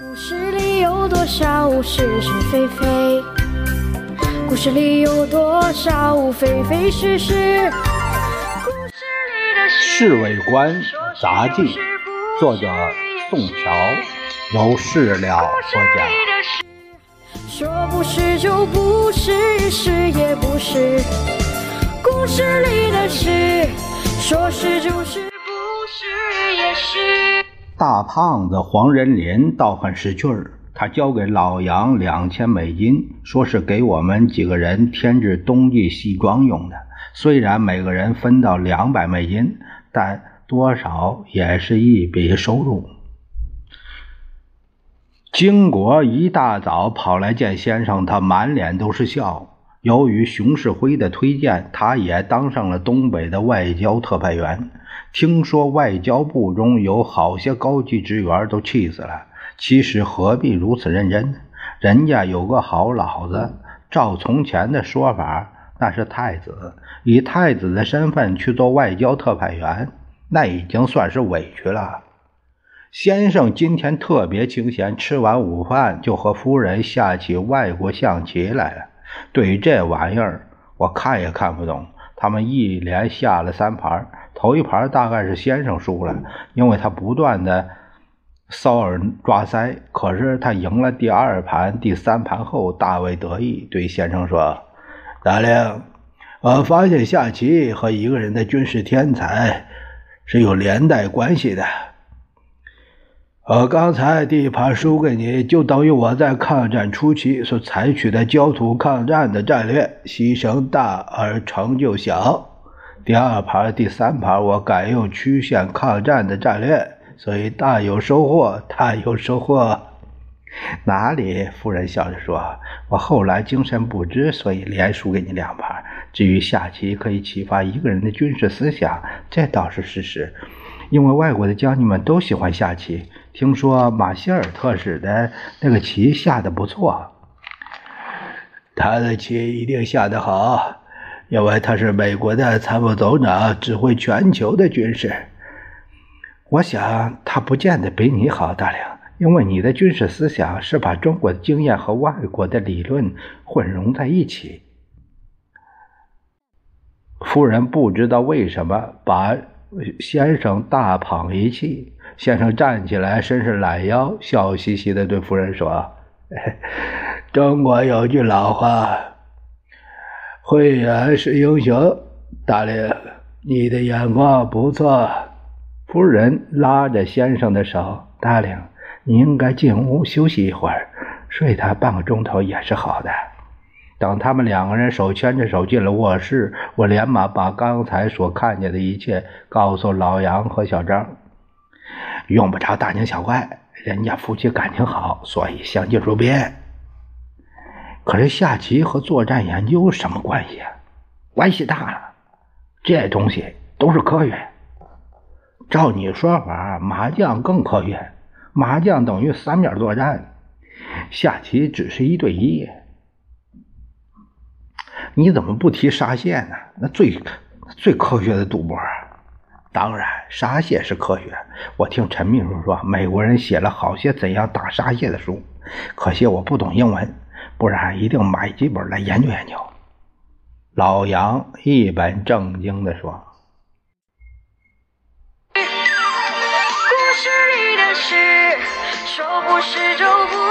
故事里有多少是是非非？故事里有多少非非是是？故事里的《侍卫官杂记》，作者宋乔，由事了播讲。说不是就不是，是也不是。故事里的事，说是就是，不是也是。大胖子黄仁林倒很识趣儿，他交给老杨两千美金，说是给我们几个人添置冬季西装用的。虽然每个人分到两百美金，但多少也是一笔收入。金国一大早跑来见先生，他满脸都是笑。由于熊世辉的推荐，他也当上了东北的外交特派员。听说外交部中有好些高级职员都气死了。其实何必如此认真？人家有个好老子，照从前的说法，那是太子，以太子的身份去做外交特派员，那已经算是委屈了。先生今天特别清闲，吃完午饭就和夫人下起外国象棋来了。对于这玩意儿，我看也看不懂。他们一连下了三盘，头一盘大概是先生输了，因为他不断的搔耳抓腮。可是他赢了第二盘、第三盘后，大为得意，对先生说：“达令，我发现下棋和一个人的军事天才是有连带关系的。”我刚才第一盘输给你，就等于我在抗战初期所采取的焦土抗战的战略，牺牲大而成就小。第二盘、第三盘，我改用曲线抗战的战略，所以大有收获，大有收获。哪里？夫人笑着说：“我后来精神不支，所以连输给你两盘。至于下棋可以启发一个人的军事思想，这倒是事实，因为外国的将军们都喜欢下棋。”听说马歇尔特使的那个棋下的不错，他的棋一定下得好，因为他是美国的参谋总长，指挥全球的军事。我想他不见得比你好，大梁，因为你的军事思想是把中国的经验和外国的理论混融在一起。夫人不知道为什么把先生大捧一气。先生站起来，伸伸懒腰，笑嘻嘻地对夫人说：“ 中国有句老话，慧眼识英雄。大令，你的眼光不错。”夫人拉着先生的手：“大令，你应该进屋休息一会儿，睡他半个钟头也是好的。”等他们两个人手牵着手进了卧室，我连忙把刚才所看见的一切告诉老杨和小张。用不着大惊小怪，人家夫妻感情好，所以相敬如宾。可是下棋和作战研究什么关系啊？关系大了，这东西都是科学。照你说法，麻将更科学。麻将等于三面作战，下棋只是一对一。你怎么不提沙县呢？那最最科学的赌博。当然，沙蟹是科学。我听陈秘书说，美国人写了好些怎样打沙蟹的书，可惜我不懂英文，不然一定买几本来研究研究。老杨一本正经地说：“故事里的事，说不是就不，